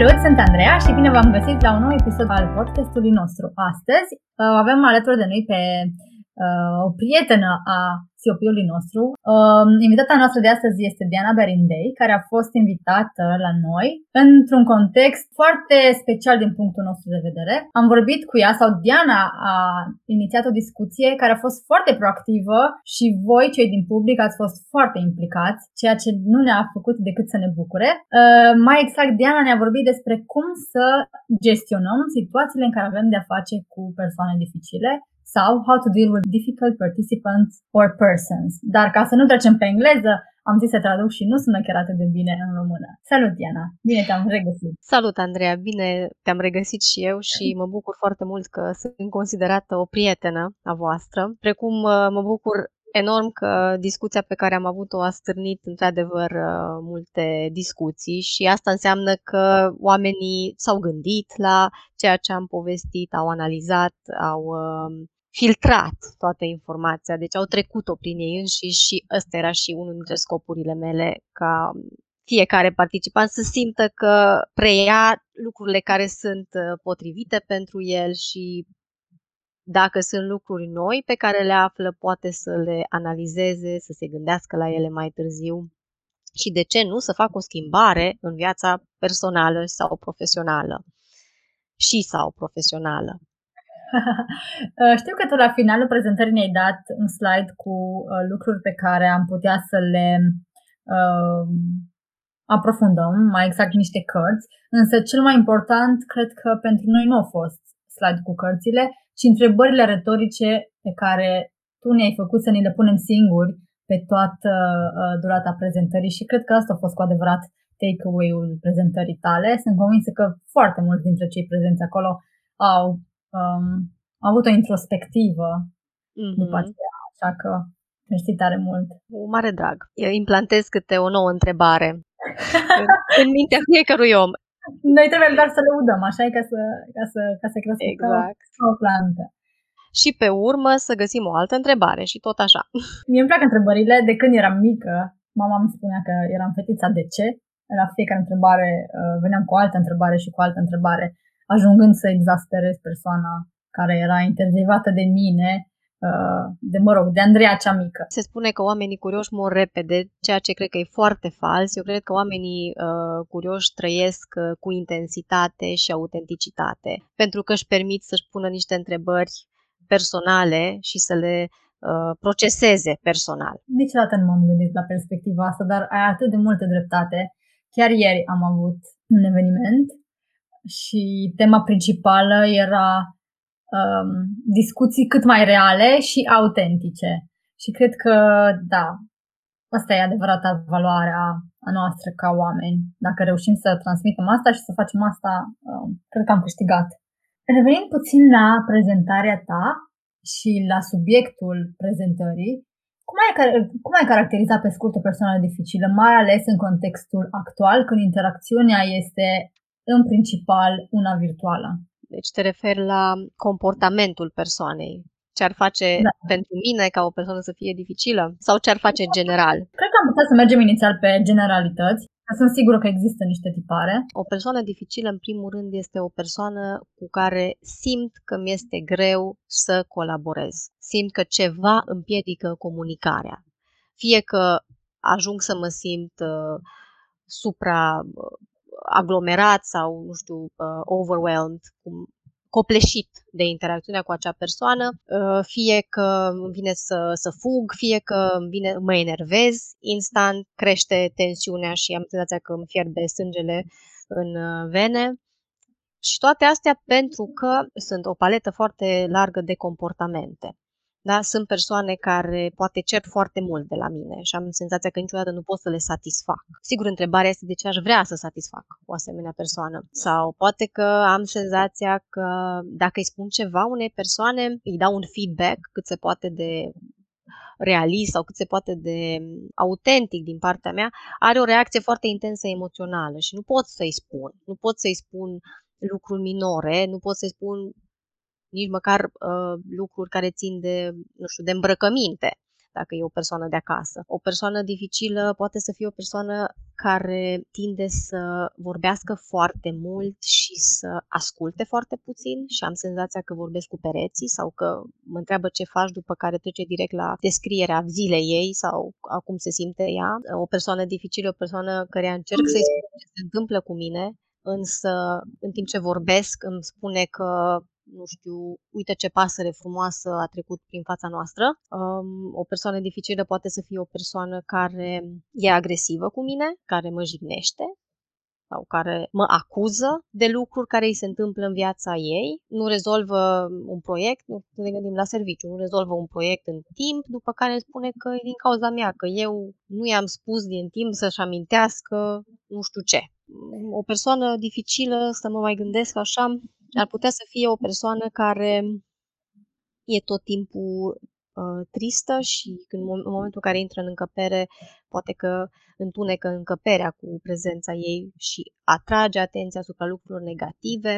Salut, sunt Andreea și bine v-am găsit la un nou episod al podcastului nostru. Astăzi uh, avem alături de noi pe uh, o prietenă a COP-ului nostru. Uh, invitata noastră de astăzi este Diana Berindei, care a fost invitată la noi într-un context foarte special din punctul nostru de vedere. Am vorbit cu ea, sau Diana a inițiat o discuție care a fost foarte proactivă și voi, cei din public, ați fost foarte implicați, ceea ce nu ne-a făcut decât să ne bucure. Uh, mai exact, Diana ne-a vorbit despre cum să gestionăm situațiile în care avem de-a face cu persoane dificile sau How to deal with difficult participants or persons. Dar ca să nu trecem pe engleză, am zis să traduc și nu sună chiar atât de bine în română. Salut, Diana! Bine te-am regăsit! Salut, Andreea! Bine te-am regăsit și eu și mă bucur foarte mult că sunt considerată o prietenă a voastră, precum uh, mă bucur enorm că discuția pe care am avut-o a stârnit într-adevăr uh, multe discuții și asta înseamnă că oamenii s-au gândit la ceea ce am povestit, au analizat, au uh, filtrat toată informația, deci au trecut-o prin ei înșiși și ăsta era și unul dintre scopurile mele ca fiecare participant să simtă că preia lucrurile care sunt uh, potrivite pentru el și dacă sunt lucruri noi pe care le află, poate să le analizeze, să se gândească la ele mai târziu și de ce nu să facă o schimbare în viața personală sau profesională și sau profesională. Știu că tu la finalul prezentării ne-ai dat un slide cu uh, lucruri pe care am putea să le uh, aprofundăm, mai exact niște cărți, însă cel mai important cred că pentru noi nu a fost slide cu cărțile, ci întrebările retorice pe care tu ne-ai făcut să ne le punem singuri pe toată uh, durata prezentării și cred că asta a fost cu adevărat takeaway-ul prezentării tale. Sunt convinsă că foarte mulți dintre cei prezenți acolo au um, avut o introspectivă mm-hmm. după aceea, așa că mersi tare mult. O mare drag. Eu implantez câte o nouă întrebare în, în mintea fiecărui om. Noi trebuie doar să le udăm, așa e ca să, ca să, ca să crească exact. ca o plantă. Și pe urmă să găsim o altă întrebare și tot așa. Mie îmi plac întrebările de când eram mică. Mama îmi spunea că eram fetița de ce. La fiecare întrebare uh, veneam cu o altă întrebare și cu o altă întrebare, ajungând să exasperez persoana care era intervievată de mine Uh, de, mă rog, de Andreea cea mică. Se spune că oamenii curioși mor repede, ceea ce cred că e foarte fals. Eu cred că oamenii uh, curioși trăiesc uh, cu intensitate și autenticitate, pentru că își permit să-și pună niște întrebări personale și să le uh, proceseze personal. Niciodată nu m-am gândit la perspectiva asta, dar ai atât de multă dreptate. Chiar ieri am avut un eveniment și tema principală era um, discuții cât mai reale și autentice. Și cred că, da, asta e adevărata valoare a, a noastră ca oameni. Dacă reușim să transmitem asta și să facem asta, um, cred că am câștigat. Revenind puțin la prezentarea ta și la subiectul prezentării, cum ai, cum ai caracteriza pe scurt o persoană dificilă, mai ales în contextul actual, când interacțiunea este în principal una virtuală? Deci te referi la comportamentul persoanei. Ce ar face da. pentru mine ca o persoană să fie dificilă? Sau ce ar face general? Cred că am putea să mergem inițial pe generalități. Sunt sigură că există niște tipare. O persoană dificilă, în primul rând, este o persoană cu care simt că mi este greu să colaborez. Simt că ceva împiedică comunicarea. Fie că ajung să mă simt uh, supra uh, aglomerat sau, nu știu, uh, overwhelmed, cum, copleșit de interacțiunea cu acea persoană, uh, fie că îmi vine să, să fug, fie că îmi vine, mă enervez instant, crește tensiunea și am senzația că îmi fierbe sângele în uh, vene. Și toate astea pentru că sunt o paletă foarte largă de comportamente. Da? Sunt persoane care poate cer foarte mult de la mine și am senzația că niciodată nu pot să le satisfac. Sigur, întrebarea este de ce aș vrea să satisfac o asemenea persoană. Sau poate că am senzația că dacă îi spun ceva unei persoane, îi dau un feedback cât se poate de realist sau cât se poate de autentic din partea mea, are o reacție foarte intensă emoțională și nu pot să-i spun. Nu pot să-i spun lucruri minore, nu pot să-i spun nici măcar uh, lucruri care țin de, nu știu, de îmbrăcăminte, dacă e o persoană de acasă. O persoană dificilă poate să fie o persoană care tinde să vorbească foarte mult și să asculte foarte puțin și am senzația că vorbesc cu pereții sau că mă întreabă ce faci după care trece direct la descrierea zilei ei sau acum se simte ea. O persoană dificilă, o persoană care încerc să-i spun ce se întâmplă cu mine, însă în timp ce vorbesc îmi spune că nu știu, uite ce pasăre frumoasă a trecut prin fața noastră. Um, o persoană dificilă poate să fie o persoană care e agresivă cu mine, care mă jignește sau care mă acuză de lucruri care îi se întâmplă în viața ei, nu rezolvă un proiect, nu ne gândim la serviciu, nu rezolvă un proiect în timp, după care îmi spune că e din cauza mea, că eu nu i-am spus din timp să-și amintească nu știu ce. O persoană dificilă, să mă mai gândesc așa, ar putea să fie o persoană care e tot timpul uh, tristă și când, în momentul în care intră în încăpere, poate că întunecă încăperea cu prezența ei și atrage atenția asupra lucrurilor negative.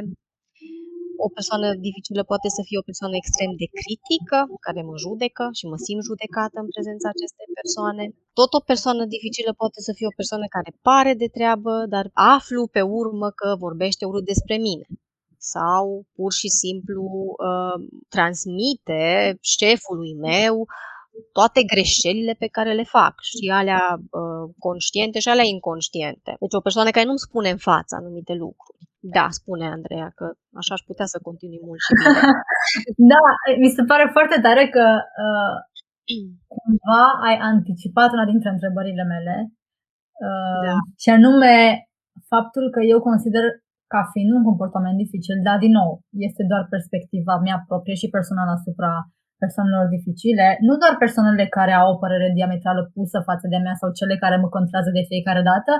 O persoană dificilă poate să fie o persoană extrem de critică, care mă judecă și mă simt judecată în prezența acestei persoane. Tot o persoană dificilă poate să fie o persoană care pare de treabă, dar aflu pe urmă că vorbește urât despre mine sau pur și simplu uh, transmite șefului meu toate greșelile pe care le fac și alea uh, conștiente și alea inconștiente. Deci o persoană care nu-mi spune în față anumite lucruri. Da, spune Andreea că așa aș putea să continui mult și bine. da, mi se pare foarte tare că uh, cumva ai anticipat una dintre întrebările mele uh, da. și anume faptul că eu consider ca fiind un comportament dificil, dar din nou, este doar perspectiva mea proprie și personală asupra persoanelor dificile, nu doar persoanele care au o părere diametral opusă față de mea sau cele care mă contrează de fiecare dată,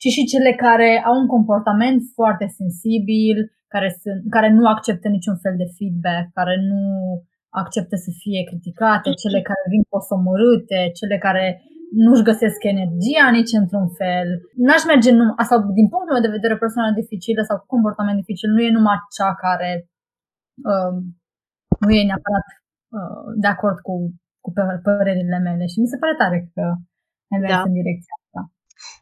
ci și cele care au un comportament foarte sensibil, care, sunt, care nu acceptă niciun fel de feedback, care nu acceptă să fie criticate, cele care vin posomorâte, cele care nu-și găsesc energia nici într-un fel. N-aș merge numai, sau din punctul meu de vedere, persoană dificilă sau cu comportament dificil nu e numai cea care uh, nu e neapărat uh, de acord cu, cu părerile mele și mi se pare tare că ai mers da. în direcția asta.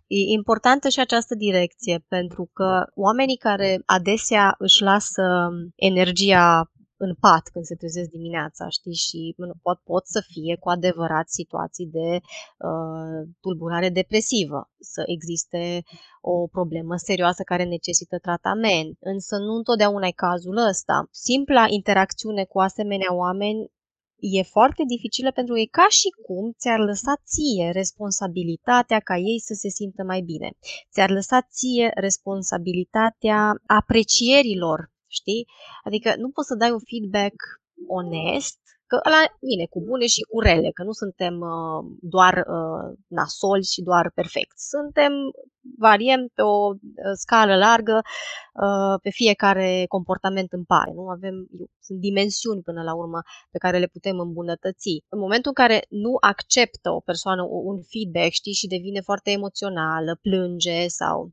E importantă și această direcție, pentru că oamenii care adesea își lasă energia în pat când se trezesc dimineața, știi, și pot, pot să fie cu adevărat situații de uh, tulburare depresivă, să existe o problemă serioasă care necesită tratament, însă nu întotdeauna e cazul ăsta. Simpla interacțiune cu asemenea oameni e foarte dificilă pentru că e ca și cum ți-ar lăsa ție responsabilitatea ca ei să se simtă mai bine. Ți-ar lăsa ție responsabilitatea aprecierilor știi? Adică nu poți să dai un feedback onest, că la bine, cu bune și cu rele, că nu suntem uh, doar uh, nasoli și doar perfecti. Suntem, variem pe o uh, scară largă uh, pe fiecare comportament în pare. Nu avem, sunt dimensiuni până la urmă pe care le putem îmbunătăți. În momentul în care nu acceptă o persoană un feedback, știi, și devine foarte emoțională, plânge sau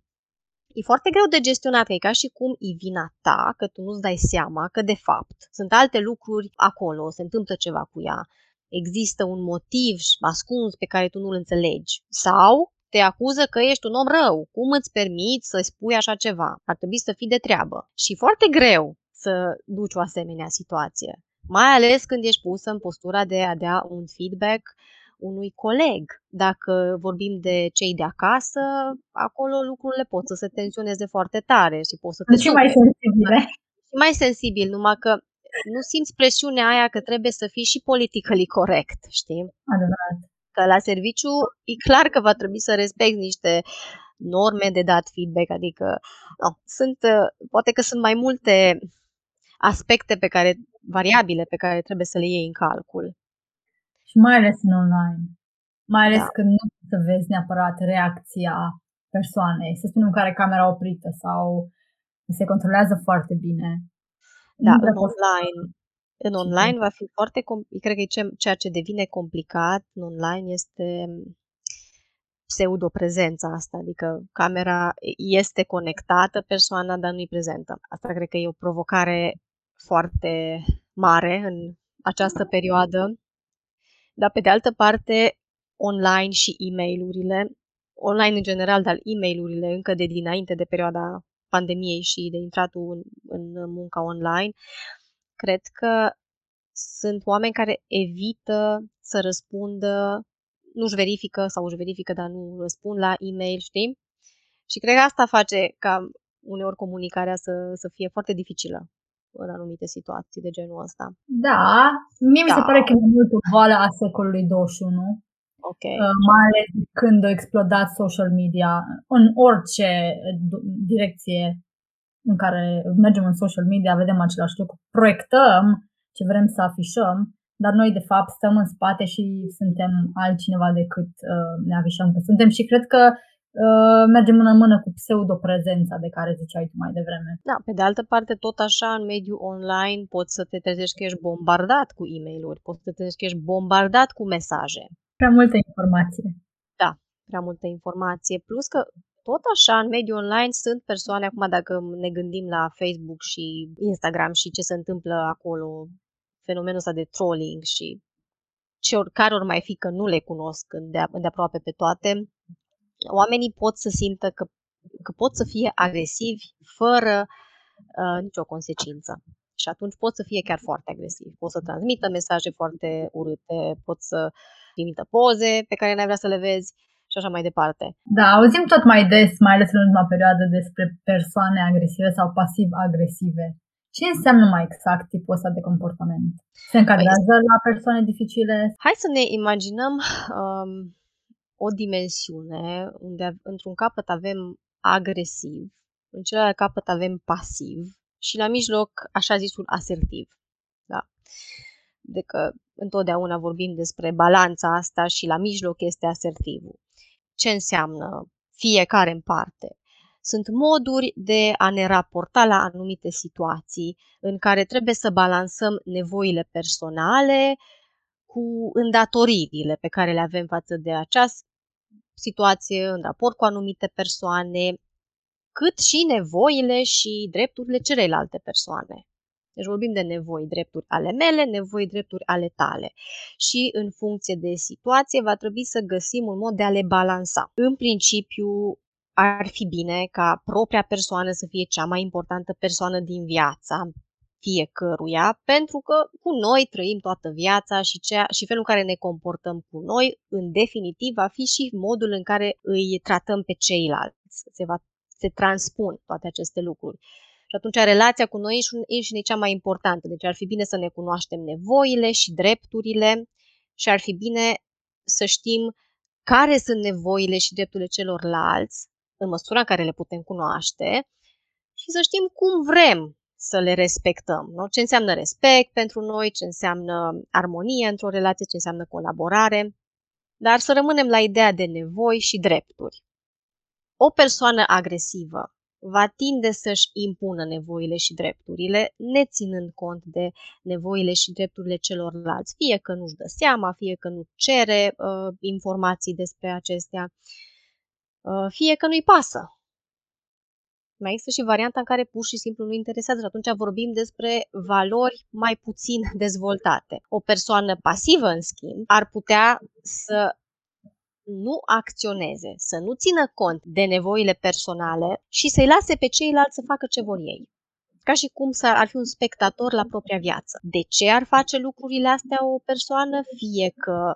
E foarte greu de gestionat, că e ca și cum e vina ta, că tu nu-ți dai seama că de fapt sunt alte lucruri acolo, se întâmplă ceva cu ea, există un motiv ascuns pe care tu nu-l înțelegi. Sau te acuză că ești un om rău. Cum îți permiți să spui așa ceva? Ar trebui să fii de treabă. Și foarte greu să duci o asemenea situație. Mai ales când ești pusă în postura de a da un feedback unui coleg. Dacă vorbim de cei de acasă, acolo lucrurile pot să se tensioneze foarte tare și pot să te și mai sensibile. Și mai sensibil, numai că nu simți presiunea aia că trebuie să fii și politically corect, știi? Adevărat. Că la serviciu e clar că va trebui să respecti niște norme de dat feedback, adică no, sunt, poate că sunt mai multe aspecte pe care, variabile pe care trebuie să le iei în calcul. Și mai ales în online. Mai ales da. când nu să vezi neapărat reacția persoanei. Să spunem care camera oprită sau se controlează foarte bine. Da, în online. În online va fi foarte, cred că e ceea ce devine complicat în online este pseudoprezența asta, adică camera este conectată, persoana, dar nu-i prezentă. Asta cred că e o provocare foarte mare în această perioadă dar pe de altă parte, online și e-mailurile online în general, dar e mail încă de dinainte de perioada pandemiei și de intratul în, în munca online, cred că sunt oameni care evită să răspundă, nu-și verifică sau își verifică, dar nu răspund la e-mail, știi? Și cred că asta face ca uneori comunicarea să, să fie foarte dificilă în anumite situații de genul ăsta. Da, mie da. mi se da. pare că e mult o boală a secolului 21. Ok. Uh, mai ales când a explodat social media în orice direcție în care mergem în social media, vedem același lucru. Proiectăm ce vrem să afișăm, dar noi de fapt stăm în spate și suntem altcineva decât uh, ne afișăm că suntem și cred că Uh, mergem mână în mână cu pseudo-prezența de care ziceai tu mai devreme. Da, pe de altă parte, tot așa, în mediul online, poți să te trezești că ești bombardat cu e mail poți să te trezești că ești bombardat cu mesaje. Prea multă informație. Da, prea multă informație. Plus că tot așa, în mediul online sunt persoane, acum dacă ne gândim la Facebook și Instagram și ce se întâmplă acolo, fenomenul ăsta de trolling și ce oricare ori mai fi că nu le cunosc de aproape pe toate, oamenii pot să simtă că, că pot să fie agresivi fără uh, nicio consecință. Și atunci pot să fie chiar foarte agresivi. Pot să transmită mesaje foarte urâte, pot să trimită poze pe care n-ai vrea să le vezi și așa mai departe. Da, auzim tot mai des, mai ales în ultima perioadă, despre persoane agresive sau pasiv-agresive. Ce înseamnă mai exact tipul ăsta de comportament? Se încadrează păi, la persoane dificile? Hai să ne imaginăm um, o dimensiune unde într-un capăt avem agresiv, în celălalt capăt avem pasiv și la mijloc, așa zisul, asertiv. Da? De că întotdeauna vorbim despre balanța asta și la mijloc este asertivul. Ce înseamnă fiecare în parte? Sunt moduri de a ne raporta la anumite situații în care trebuie să balansăm nevoile personale cu îndatoririle pe care le avem față de această situație, în raport cu anumite persoane, cât și nevoile și drepturile celelalte persoane. Deci vorbim de nevoi, drepturi ale mele, nevoi, drepturi ale tale. Și în funcție de situație va trebui să găsim un mod de a le balansa. În principiu, ar fi bine ca propria persoană să fie cea mai importantă persoană din viața fiecăruia, pentru că cu noi trăim toată viața și, cea, și felul în care ne comportăm cu noi, în definitiv, va fi și modul în care îi tratăm pe ceilalți. Se, va, se transpun toate aceste lucruri. Și atunci relația cu noi e cea mai importantă. Deci ar fi bine să ne cunoaștem nevoile și drepturile și ar fi bine să știm care sunt nevoile și drepturile celorlalți în măsura în care le putem cunoaște și să știm cum vrem să le respectăm. Nu? Ce înseamnă respect pentru noi, ce înseamnă armonie într-o relație, ce înseamnă colaborare, dar să rămânem la ideea de nevoi și drepturi. O persoană agresivă va tinde să-și impună nevoile și drepturile, neținând cont de nevoile și drepturile celorlalți, fie că nu-și dă seama, fie că nu cere uh, informații despre acestea, uh, fie că nu-i pasă mai există și varianta în care pur și simplu nu interesează și atunci vorbim despre valori mai puțin dezvoltate. O persoană pasivă, în schimb, ar putea să nu acționeze, să nu țină cont de nevoile personale și să-i lase pe ceilalți să facă ce vor ei. Ca și cum ar fi un spectator la propria viață. De ce ar face lucrurile astea o persoană? Fie că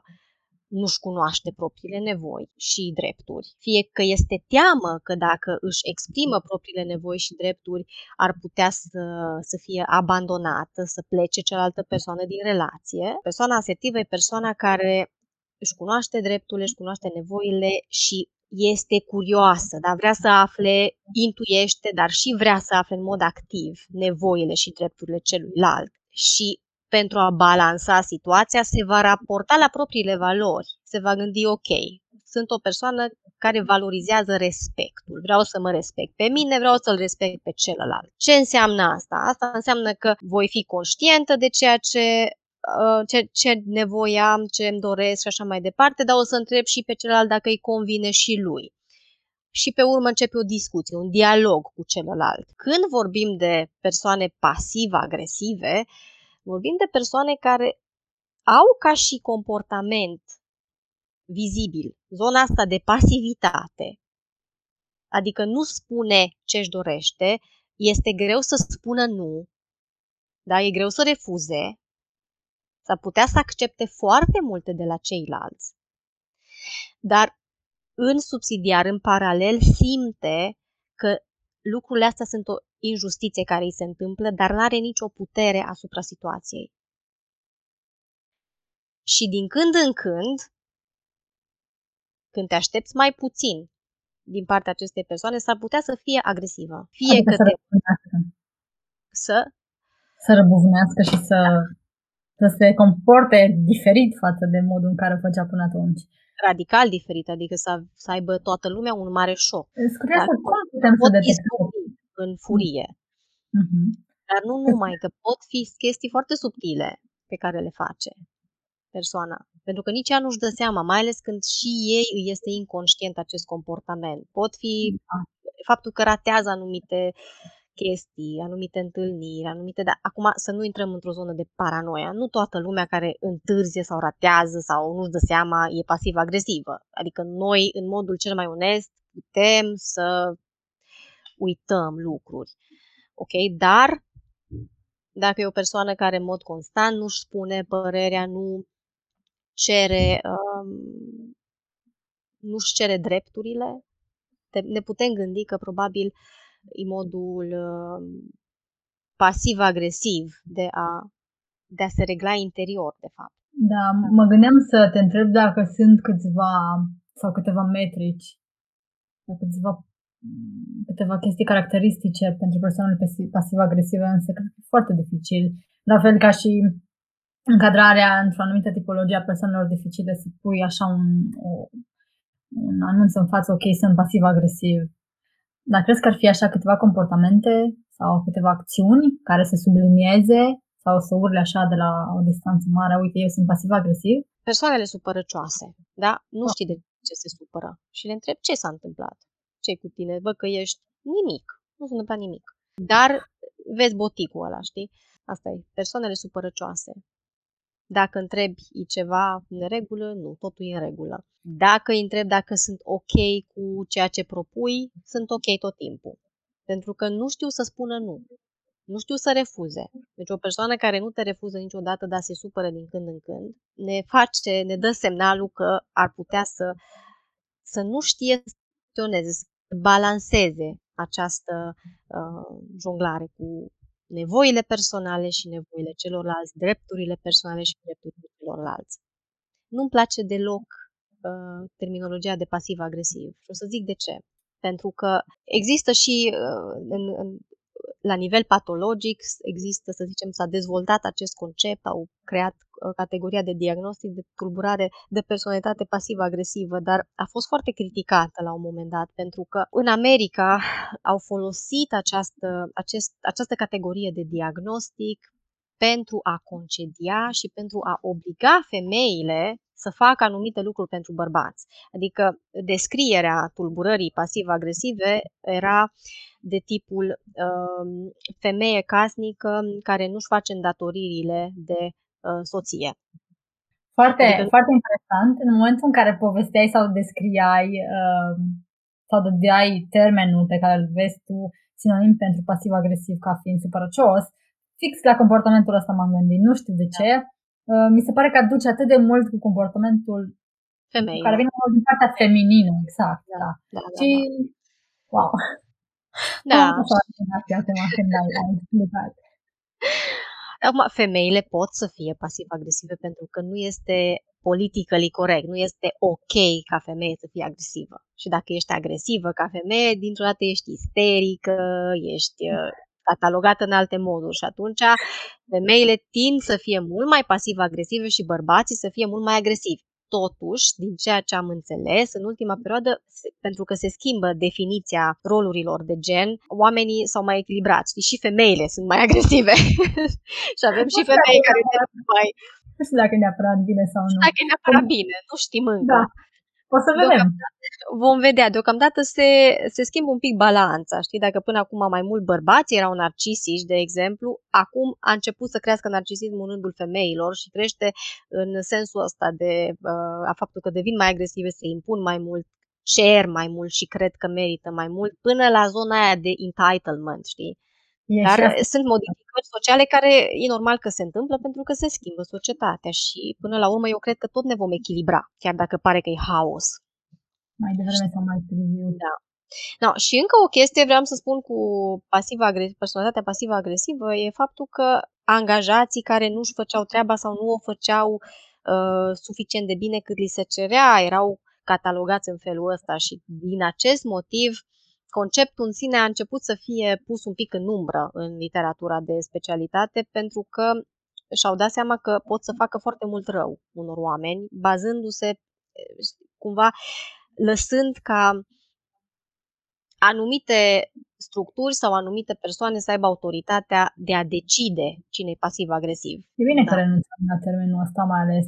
nu-și cunoaște propriile nevoi și drepturi, fie că este teamă că dacă își exprimă propriile nevoi și drepturi ar putea să, să fie abandonată, să plece cealaltă persoană din relație. Persoana asertivă e persoana care își cunoaște drepturile, își cunoaște nevoile și este curioasă, dar vrea să afle, intuiește, dar și vrea să afle în mod activ nevoile și drepturile celuilalt. Și pentru a balansa situația, se va raporta la propriile valori. Se va gândi, ok, sunt o persoană care valorizează respectul. Vreau să mă respect pe mine, vreau să-l respect pe celălalt. Ce înseamnă asta? Asta înseamnă că voi fi conștientă de ceea ce uh, ce, ce nevoie am, ce îmi doresc și așa mai departe, dar o să întreb și pe celălalt dacă îi convine și lui. Și pe urmă începe o discuție, un dialog cu celălalt. Când vorbim de persoane pasiv-agresive, Vorbim de persoane care au ca și comportament vizibil, zona asta de pasivitate, adică nu spune ce își dorește, este greu să spună nu, da? e greu să refuze, s-ar putea să accepte foarte multe de la ceilalți, dar în subsidiar, în paralel, simte că lucrurile astea sunt o injustiție care îi se întâmplă, dar nu are nicio putere asupra situației. Și din când în când, când te aștepți mai puțin din partea acestei persoane, s-ar putea să fie agresivă. Fie adică că să te... Să? Să răbuvnească și să, să se comporte diferit față de modul în care o făcea până atunci radical diferit, adică să, să aibă toată lumea un mare șoc. Dar cum putem să detectăm? în furie. Uh-huh. Dar nu numai, că pot fi chestii foarte subtile pe care le face persoana. Pentru că nici ea nu-și dă seama, mai ales când și ei îi este inconștient acest comportament. Pot fi da. faptul că ratează anumite chestii, anumite întâlniri, anumite... Dar acum să nu intrăm într-o zonă de paranoia. Nu toată lumea care întârzie sau ratează sau nu-și dă seama e pasiv-agresivă. Adică noi, în modul cel mai onest, putem să uităm lucruri. Ok? Dar dacă e o persoană care în mod constant nu-și spune părerea, nu cere, um, nu-și cere drepturile, ne putem gândi că probabil e modul uh, pasiv-agresiv de a, de a se regla interior, de fapt. Da, mă gândeam să te întreb dacă sunt câțiva sau câteva metrici sau câțiva, câteva chestii caracteristice pentru persoanele pasiv-agresive, însă cred că e foarte dificil. La fel ca și încadrarea într-o anumită tipologie a persoanelor dificile să pui așa un, o, un anunț în față, ok, sunt pasiv-agresiv, dar crezi că ar fi așa câteva comportamente sau câteva acțiuni care să sublinieze sau să urle așa de la o distanță mare, uite, eu sunt pasiv-agresiv? Persoanele supărăcioase, da? Nu știi de ce se supără și le întreb ce s-a întâmplat, ce cu tine, văd că ești nimic, nu s-a întâmplat nimic. Dar vezi boticul ăla, știi? Asta e, persoanele supărăcioase. Dacă întrebi e ceva în regulă, nu, totul e în regulă. Dacă îi întreb dacă sunt ok cu ceea ce propui, sunt ok tot timpul. Pentru că nu știu să spună nu. Nu știu să refuze. Deci o persoană care nu te refuză niciodată, dar se supără din când în când, ne face, ne dă semnalul că ar putea să, să nu știe să acționeze, să balanceze această uh, jonglare cu nevoile personale și nevoile celorlalți, drepturile personale și drepturile celorlalți. Nu-mi place deloc uh, terminologia de pasiv-agresiv și o să zic de ce. Pentru că există și uh, în, în, la nivel patologic există, să zicem, s-a dezvoltat acest concept, au creat uh, categoria de diagnostic de tulburare de personalitate pasivă-agresivă, dar a fost foarte criticată la un moment dat, pentru că în America au folosit această, acest, această categorie de diagnostic pentru a concedia și pentru a obliga femeile să facă anumite lucruri pentru bărbați. Adică descrierea tulburării pasiv-agresive era de tipul uh, femeie casnică care nu-și face îndatoririle de uh, soție. Foarte, adică... foarte interesant. În momentul în care povesteai sau descriai uh, sau dădeai termenul pe care îl vezi tu sinonim pentru pasiv-agresiv ca fiind supărăcios, fix la comportamentul ăsta m-am gândit. Nu știu de ce. Uh, mi se pare că aduce atât de mult cu comportamentul Femei, care vine din partea feminină, exact. Da. da. da, da și, da. wow. Da. Acum, femeile pot să fie pasiv-agresive pentru că nu este politically corect, nu este ok ca femeie să fie agresivă. Și dacă ești agresivă ca femeie, dintr-o dată ești isterică, ești uh, catalogată în alte moduri și atunci femeile tind să fie mult mai pasiv-agresive și bărbații să fie mult mai agresivi. Totuși, din ceea ce am înțeles, în ultima perioadă, pentru că se schimbă definiția rolurilor de gen, oamenii s-au mai echilibrat și femeile sunt mai agresive. și avem și femei care sunt mai... Nu știu dacă e neapărat bine sau nu. Nu știu dacă e neapărat bine, nu știm încă. Da. O să vedem. Vom vedea. Deocamdată se, se schimbă un pic balanța, știi? Dacă până acum mai mult bărbați erau narcisiști, de exemplu, acum a început să crească narcisismul în rândul femeilor și crește în sensul ăsta de uh, a faptul că devin mai agresive, se impun mai mult, cer mai mult și cred că merită mai mult, până la zona aia de entitlement, știi? E Dar sunt modificări sociale care e normal că se întâmplă pentru că se schimbă societatea și până la urmă eu cred că tot ne vom echilibra, chiar dacă pare că e haos. Mai devreme sau mai târziu. Da. No, și încă o chestie vreau să spun cu pasiva personalitatea pasivă-agresivă e faptul că angajații care nu-și făceau treaba sau nu o făceau uh, suficient de bine cât li se cerea, erau catalogați în felul ăsta și din acest motiv conceptul în sine a început să fie pus un pic în umbră în literatura de specialitate pentru că și-au dat seama că pot să facă foarte mult rău unor oameni, bazându-se cumva, lăsând ca anumite structuri sau anumite persoane să aibă autoritatea de a decide cine e pasiv-agresiv. E bine da. că renunțăm la termenul ăsta, mai ales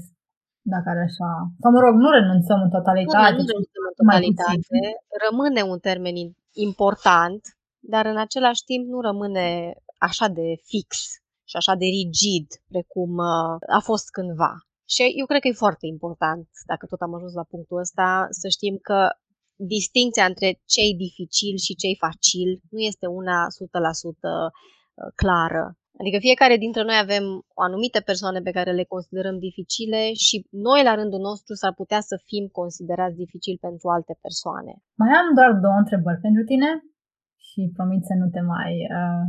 dacă are așa. Sau mă rog, nu renunțăm în totalitate. Nu, nu renunțăm în totalitate. Rămâne un termen important, dar în același timp nu rămâne așa de fix și așa de rigid precum uh, a fost cândva. Și eu cred că e foarte important, dacă tot am ajuns la punctul ăsta, să știm că distinția între cei dificil și cei facil nu este una 100% uh, clară. Adică fiecare dintre noi avem o anumite persoane pe care le considerăm dificile și noi, la rândul nostru, s-ar putea să fim considerați dificili pentru alte persoane. Mai am doar două întrebări pentru tine și promit să nu te mai uh,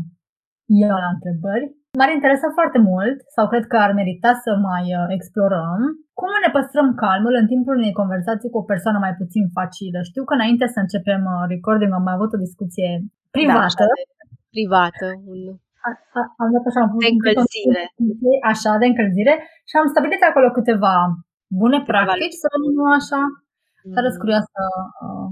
iau la întrebări. M-ar interesa foarte mult, sau cred că ar merita să mai uh, explorăm, cum ne păstrăm calmul în timpul unei conversații cu o persoană mai puțin facilă. Știu că înainte să începem uh, recording am mai avut o discuție privată. Da, privată, un am dat așa, de încălzire. Așa, de încălzire și am stabilit acolo câteva bune practici, să nu așa. Mm. Dar curioasă uh,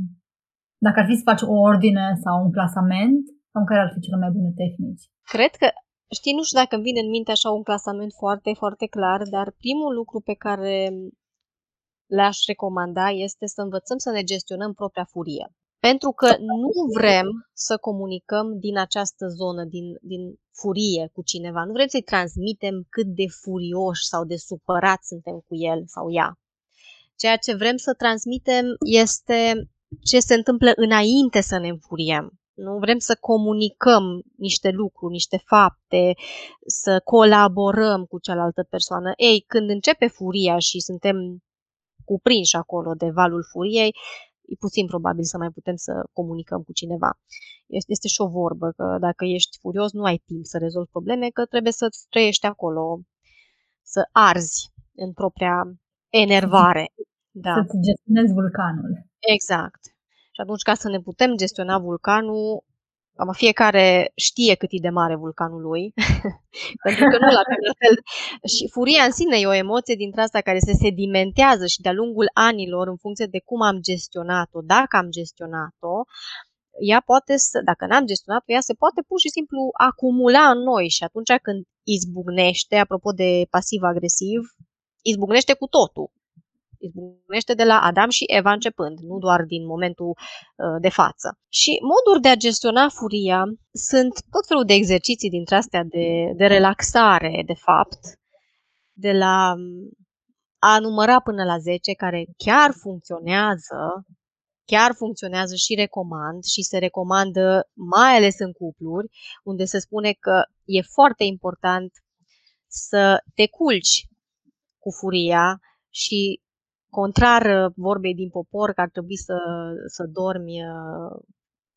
dacă ar fi să faci o ordine sau un clasament, cam care ar fi cele mai bune tehnici. Cred că Știi, nu știu dacă îmi vine în minte așa un clasament foarte, foarte clar, dar primul lucru pe care le-aș recomanda este să învățăm să ne gestionăm propria furie. Pentru că nu vrem să comunicăm din această zonă, din, din furie cu cineva. Nu vrem să-i transmitem cât de furioși sau de supărați suntem cu el sau ea. Ceea ce vrem să transmitem este ce se întâmplă înainte să ne înfuriem. Nu vrem să comunicăm niște lucruri, niște fapte, să colaborăm cu cealaltă persoană. Ei, când începe furia și suntem cuprinși acolo de valul furiei, e puțin probabil să mai putem să comunicăm cu cineva. Este, este și o vorbă că dacă ești furios nu ai timp să rezolvi probleme, că trebuie să trăiești acolo, să arzi în propria enervare. Da. Să-ți gestionezi vulcanul. Exact. Și atunci, ca să ne putem gestiona vulcanul, Cam fiecare știe cât e de mare vulcanul lui, pentru că nu l-avem la fel. Și furia în sine e o emoție dintre asta care se sedimentează și de-a lungul anilor, în funcție de cum am gestionat-o, dacă am gestionat-o, ea poate să, dacă n-am gestionat-o, ea se poate pur și simplu acumula în noi și atunci când izbucnește, apropo de pasiv-agresiv, izbucnește cu totul izbucnește de la Adam și Eva începând, nu doar din momentul uh, de față. Și moduri de a gestiona furia sunt tot felul de exerciții dintre astea de, de relaxare, de fapt, de la a număra până la 10, care chiar funcționează, chiar funcționează și recomand și se recomandă mai ales în cupluri, unde se spune că e foarte important să te culci cu furia și contrar uh, vorbei din popor că ar trebui să, să dormi uh,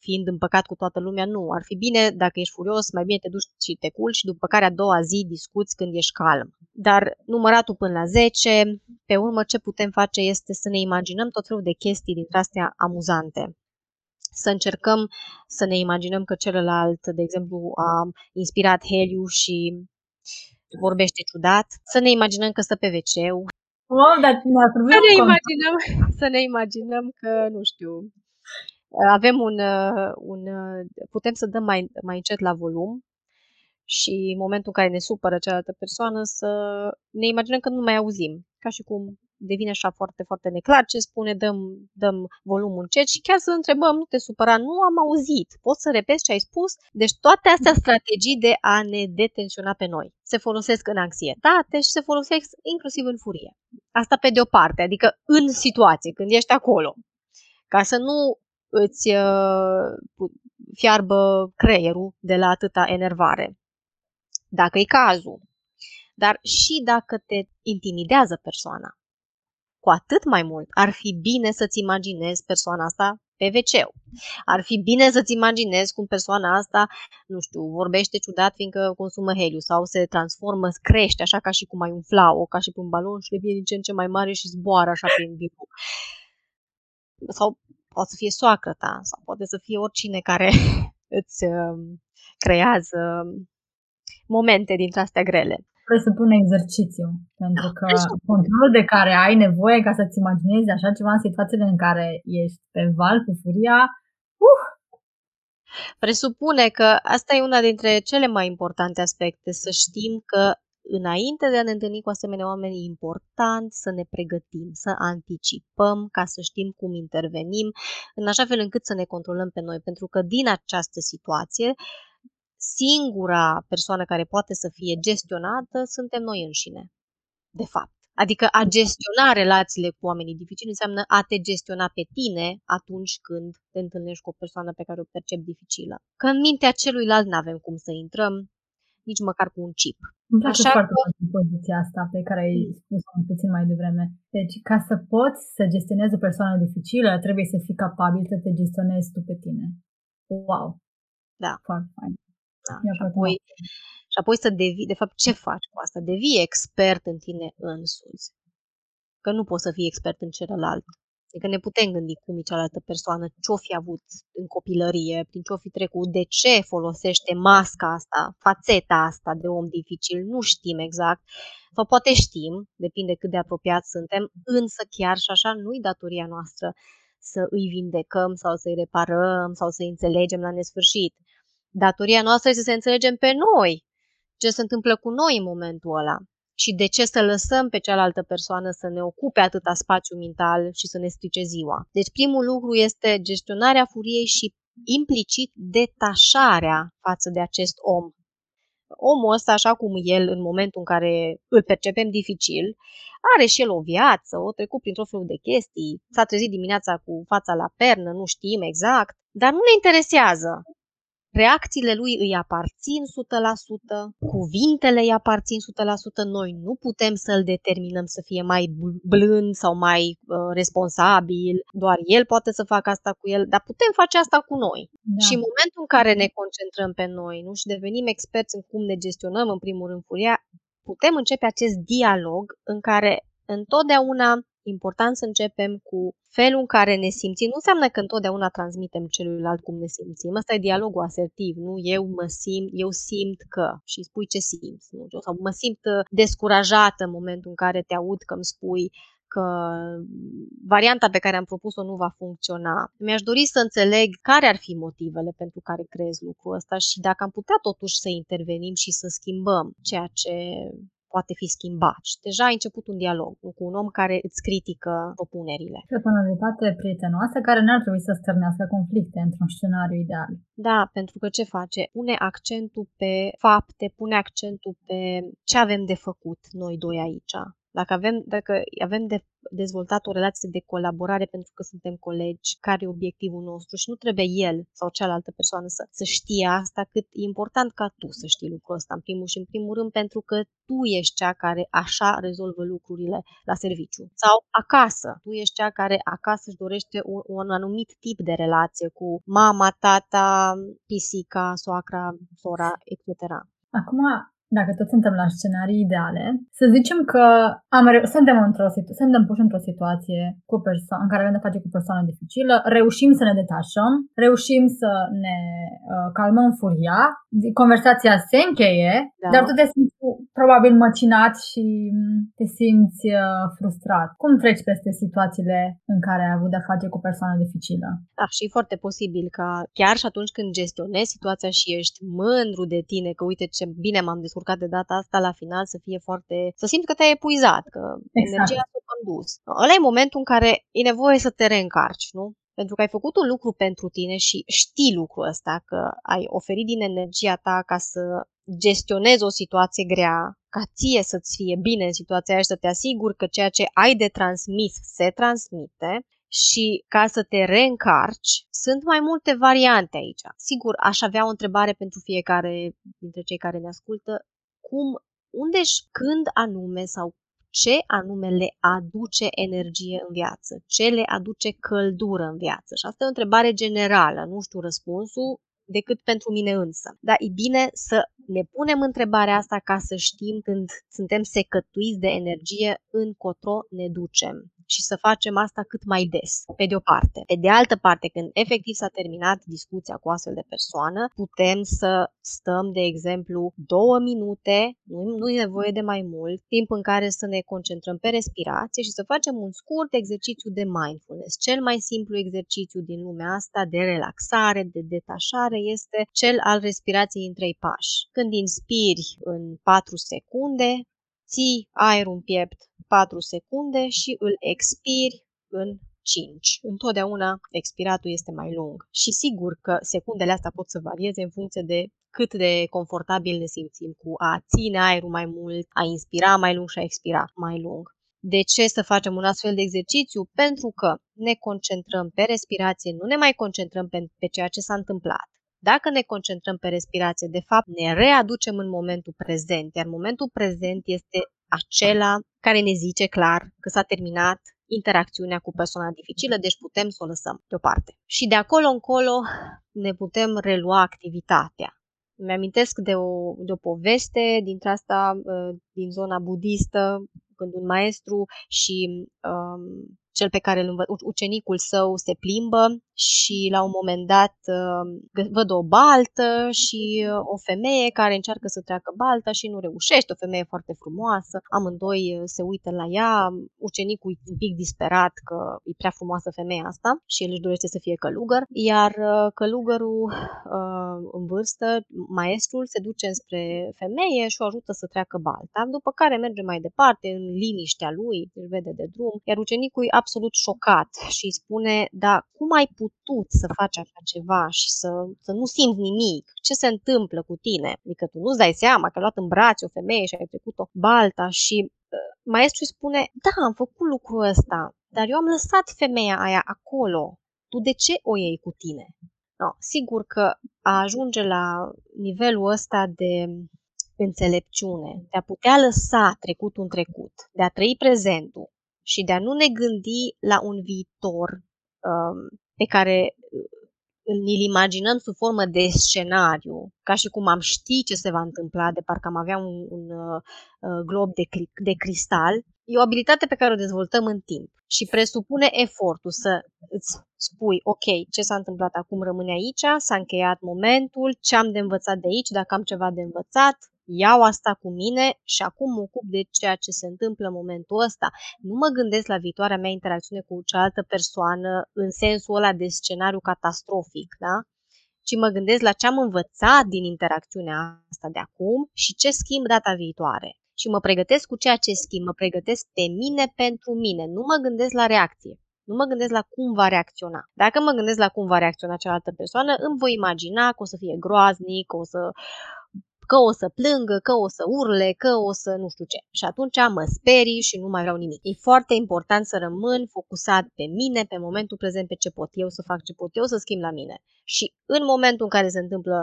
fiind împăcat cu toată lumea, nu. Ar fi bine, dacă ești furios, mai bine te duci și te culci și după care a doua zi discuți când ești calm. Dar număratul până la 10, pe urmă ce putem face este să ne imaginăm tot felul de chestii dintre astea amuzante. Să încercăm să ne imaginăm că celălalt, de exemplu, a inspirat heliu și vorbește ciudat, să ne imaginăm că stă pe wc Wow, dar ne-a să ne imaginăm, să ne imaginăm că, nu știu, avem un, un putem să dăm mai, mai încet la volum și în momentul în care ne supără cealaltă persoană să ne imaginăm că nu mai auzim, ca și cum devine așa foarte, foarte neclar ce spune, dăm, dăm volumul încet și chiar să întrebăm, nu te supăra, nu am auzit, poți să repezi ce ai spus? Deci toate astea strategii de a ne detensiona pe noi se folosesc în anxietate și se folosesc inclusiv în furie. Asta pe de o parte, adică în situație, când ești acolo. Ca să nu îți uh, fiarbă creierul de la atâta enervare. Dacă e cazul, dar și dacă te intimidează persoana. Cu atât mai mult ar fi bine să-ți imaginezi persoana asta pe wc Ar fi bine să-ți imaginezi cum persoana asta, nu știu, vorbește ciudat fiindcă consumă heliu sau se transformă, crește așa ca și cum ai umfla-o, ca și pe un balon și devine din ce în ce mai mare și zboară așa prin birou. Sau poate să fie soacră ta sau poate să fie oricine care îți uh, creează momente dintre astea grele presupune exercițiu, pentru că controlul de care ai nevoie ca să-ți imaginezi așa ceva în situațiile în care ești pe val cu furia, uh! Presupune că asta e una dintre cele mai importante aspecte, să știm că înainte de a ne întâlni cu asemenea oameni, e important să ne pregătim, să anticipăm ca să știm cum intervenim, în așa fel încât să ne controlăm pe noi, pentru că din această situație singura persoană care poate să fie gestionată suntem noi înșine, de fapt. Adică a gestiona relațiile cu oamenii dificili înseamnă a te gestiona pe tine atunci când te întâlnești cu o persoană pe care o percep dificilă. Că în mintea celuilalt nu avem cum să intrăm, nici măcar cu un chip. Îmi place Așa foarte că... mult poziția asta pe care ai spus-o puțin mai devreme. Deci, ca să poți să gestionezi o persoană dificilă, trebuie să fii capabil să te gestionezi tu pe tine. Wow! Da. Foarte fain. Da? Și, apoi, și apoi să devii, de fapt, ce faci cu asta? Devii expert în tine însuți. Că nu poți să fii expert în celălalt. Adică ne putem gândi cum e cealaltă persoană, ce-o fi avut în copilărie, prin ce-o fi trecut, de ce folosește masca asta, fațeta asta de om dificil, nu știm exact. Sau poate știm, depinde cât de apropiat suntem, însă chiar și așa nu-i datoria noastră să îi vindecăm sau să-i reparăm sau să-i înțelegem la nesfârșit. Datoria noastră este să înțelegem pe noi ce se întâmplă cu noi în momentul ăla și de ce să lăsăm pe cealaltă persoană să ne ocupe atâta spațiu mental și să ne strice ziua. Deci primul lucru este gestionarea furiei și implicit detașarea față de acest om. Omul ăsta, așa cum el în momentul în care îl percepem dificil, are și el o viață, o trecut printr-o felul de chestii, s-a trezit dimineața cu fața la pernă, nu știm exact, dar nu ne interesează. Reacțiile lui îi aparțin 100%, cuvintele îi aparțin 100%, noi nu putem să-l determinăm să fie mai blând sau mai uh, responsabil, doar el poate să facă asta cu el, dar putem face asta cu noi. Da. Și în momentul în care ne concentrăm pe noi nu și devenim experți în cum ne gestionăm în primul rând furia, putem începe acest dialog în care întotdeauna important să începem cu felul în care ne simțim. Nu înseamnă că întotdeauna transmitem celuilalt cum ne simțim. Asta e dialogul asertiv, nu? Eu mă simt, eu simt că și spui ce simți, nu? Sau mă simt uh, descurajată în momentul în care te aud că îmi spui că varianta pe care am propus-o nu va funcționa. Mi-aș dori să înțeleg care ar fi motivele pentru care crezi lucrul ăsta și dacă am putea totuși să intervenim și să schimbăm ceea ce poate fi schimbat. Și deja ai început un dialog cu un om care îți critică propunerile. o tonalitate prietenoasă care n-ar trebui să stârnească conflicte într-un scenariu ideal. Da, pentru că ce face? Pune accentul pe fapte, pune accentul pe ce avem de făcut noi doi aici. Dacă avem, dacă avem de dezvoltat o relație de colaborare pentru că suntem colegi, care e obiectivul nostru și nu trebuie el sau cealaltă persoană să, să știe asta, cât e important ca tu să știi lucrul ăsta în primul și în primul rând pentru că tu ești cea care așa rezolvă lucrurile la serviciu. Sau acasă, tu ești cea care acasă își dorește un, un anumit tip de relație cu mama, tata, pisica, soacra, sora, etc. Acum, dacă tot suntem la scenarii ideale, să zicem că am re- suntem, într-o situ- suntem puși într-o situație cu perso- în care avem de face cu o persoană dificilă, reușim să ne detașăm, reușim să ne uh, calmăm furia, conversația se încheie, da. dar tu te simți probabil măcinat și te simți uh, frustrat. Cum treci peste situațiile în care ai avut de face cu o persoană dificilă? Da, și e foarte posibil ca chiar și atunci când gestionezi situația și ești mândru de tine, că uite ce bine m-am descurcat descurcat de data asta, la final să fie foarte... să simți că te-ai epuizat, că exact. energia s-a cam dus. Ăla e momentul în care e nevoie să te reîncarci, nu? Pentru că ai făcut un lucru pentru tine și știi lucrul ăsta, că ai oferit din energia ta ca să gestionezi o situație grea, ca ție să-ți fie bine în situația aia și să te asiguri că ceea ce ai de transmis se transmite și ca să te reîncarci, sunt mai multe variante aici. Sigur, aș avea o întrebare pentru fiecare dintre cei care ne ascultă. Cum, unde și când anume sau ce anume le aduce energie în viață, ce le aduce căldură în viață. Și asta e o întrebare generală, nu știu răspunsul, decât pentru mine însă. Dar e bine să ne punem întrebarea asta ca să știm când suntem secătuiți de energie încotro ne ducem și să facem asta cât mai des, pe de o parte. Pe de altă parte, când efectiv s-a terminat discuția cu astfel de persoană, putem să stăm, de exemplu, două minute, nu, nu e nevoie de mai mult, timp în care să ne concentrăm pe respirație și să facem un scurt exercițiu de mindfulness. Cel mai simplu exercițiu din lumea asta de relaxare, de detașare, este cel al respirației în trei pași. Când inspiri în 4 secunde, ții aerul în piept 4 secunde și îl expiri în 5. Întotdeauna expiratul este mai lung. Și sigur că secundele astea pot să varieze în funcție de cât de confortabil ne simțim cu a ține aerul mai mult, a inspira mai lung și a expira mai lung. De ce să facem un astfel de exercițiu? Pentru că ne concentrăm pe respirație, nu ne mai concentrăm pe, pe ceea ce s-a întâmplat. Dacă ne concentrăm pe respirație, de fapt ne readucem în momentul prezent, iar momentul prezent este acela care ne zice clar că s-a terminat interacțiunea cu persoana dificilă, deci putem să o lăsăm deoparte. Și de acolo încolo ne putem relua activitatea. Îmi amintesc de o, de o poveste dintre asta, uh, din zona budistă, când un maestru și um, cel pe care îl învă- ucenicul său se plimbă și la un moment dat uh, văd o baltă și uh, o femeie care încearcă să treacă balta și nu reușește, o femeie foarte frumoasă, amândoi uh, se uită la ea, ucenicul e un pic disperat că e prea frumoasă femeia asta și el își dorește să fie călugăr, iar călugărul în vârstă, maestrul, se duce spre femeie și o ajută să treacă balta, după care merge mai departe în liniștea lui, îl vede de drum, iar ucenicul e absolut șocat și îi spune, da, cum ai putut să faci așa ceva și să, să nu simți nimic? Ce se întâmplă cu tine? Adică tu nu-ți dai seama că ai luat în brațe o femeie și ai trecut-o balta și uh, maestru îi spune, da, am făcut lucrul ăsta, dar eu am lăsat femeia aia acolo. Tu de ce o iei cu tine? No, sigur că a ajunge la nivelul ăsta de înțelepciune, de a putea lăsa trecutul în trecut, de a trăi prezentul, și de a nu ne gândi la un viitor um, pe care îl imaginăm sub formă de scenariu, ca și cum am ști ce se va întâmpla, de parcă am avea un, un uh, uh glob de, de cristal, e o abilitate pe care o dezvoltăm în timp și presupune efortul să îți spui, ok, ce s-a întâmplat acum rămâne aici, s-a încheiat momentul, ce am de învățat de aici, dacă am ceva de învățat, iau asta cu mine și acum mă ocup de ceea ce se întâmplă în momentul ăsta. Nu mă gândesc la viitoarea mea interacțiune cu cealaltă persoană în sensul ăla de scenariu catastrofic, da? ci mă gândesc la ce am învățat din interacțiunea asta de acum și ce schimb data viitoare. Și mă pregătesc cu ceea ce schimb, mă pregătesc pe mine pentru mine, nu mă gândesc la reacție. Nu mă gândesc la cum va reacționa. Dacă mă gândesc la cum va reacționa cealaltă persoană, îmi voi imagina că o să fie groaznic, că o să că o să plângă, că o să urle, că o să nu știu ce. Și atunci mă sperii și nu mai vreau nimic. E foarte important să rămân focusat pe mine, pe momentul prezent, pe ce pot eu să fac, ce pot eu să schimb la mine. Și în momentul în care se întâmplă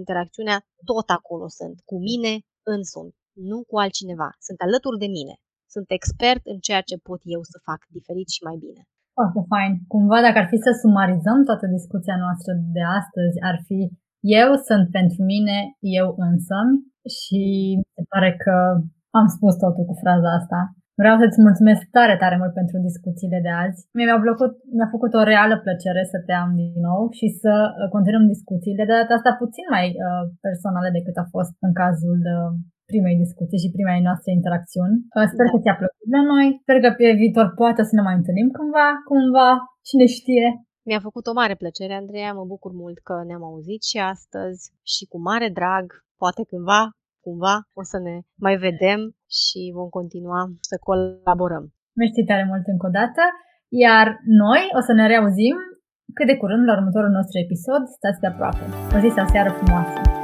interacțiunea, tot acolo sunt, cu mine însumi, nu cu altcineva. Sunt alături de mine. Sunt expert în ceea ce pot eu să fac diferit și mai bine. Foarte fain. Cumva, dacă ar fi să sumarizăm toată discuția noastră de astăzi, ar fi eu sunt pentru mine, eu însă și se pare că am spus totul cu fraza asta. Vreau să-ți mulțumesc tare, tare mult pentru discuțiile de azi. Mi-a plăcut, mi-a făcut o reală plăcere să te am din nou și să uh, continuăm discuțiile, de data asta puțin mai uh, personale decât a fost în cazul uh, primei discuții și primei noastre interacțiuni. Uh, sper da. că ți-a plăcut de noi, sper că pe viitor poate să ne mai întâlnim cândva, cumva, cine știe. Mi-a făcut o mare plăcere, Andreea, mă bucur mult că ne-am auzit și astăzi și cu mare drag, poate cândva, cu cumva, o să ne mai vedem și vom continua să colaborăm. Mersi tare mult încă o dată, iar noi o să ne reauzim cât de curând la următorul nostru episod. Stați de aproape. O zi sau seară frumoasă!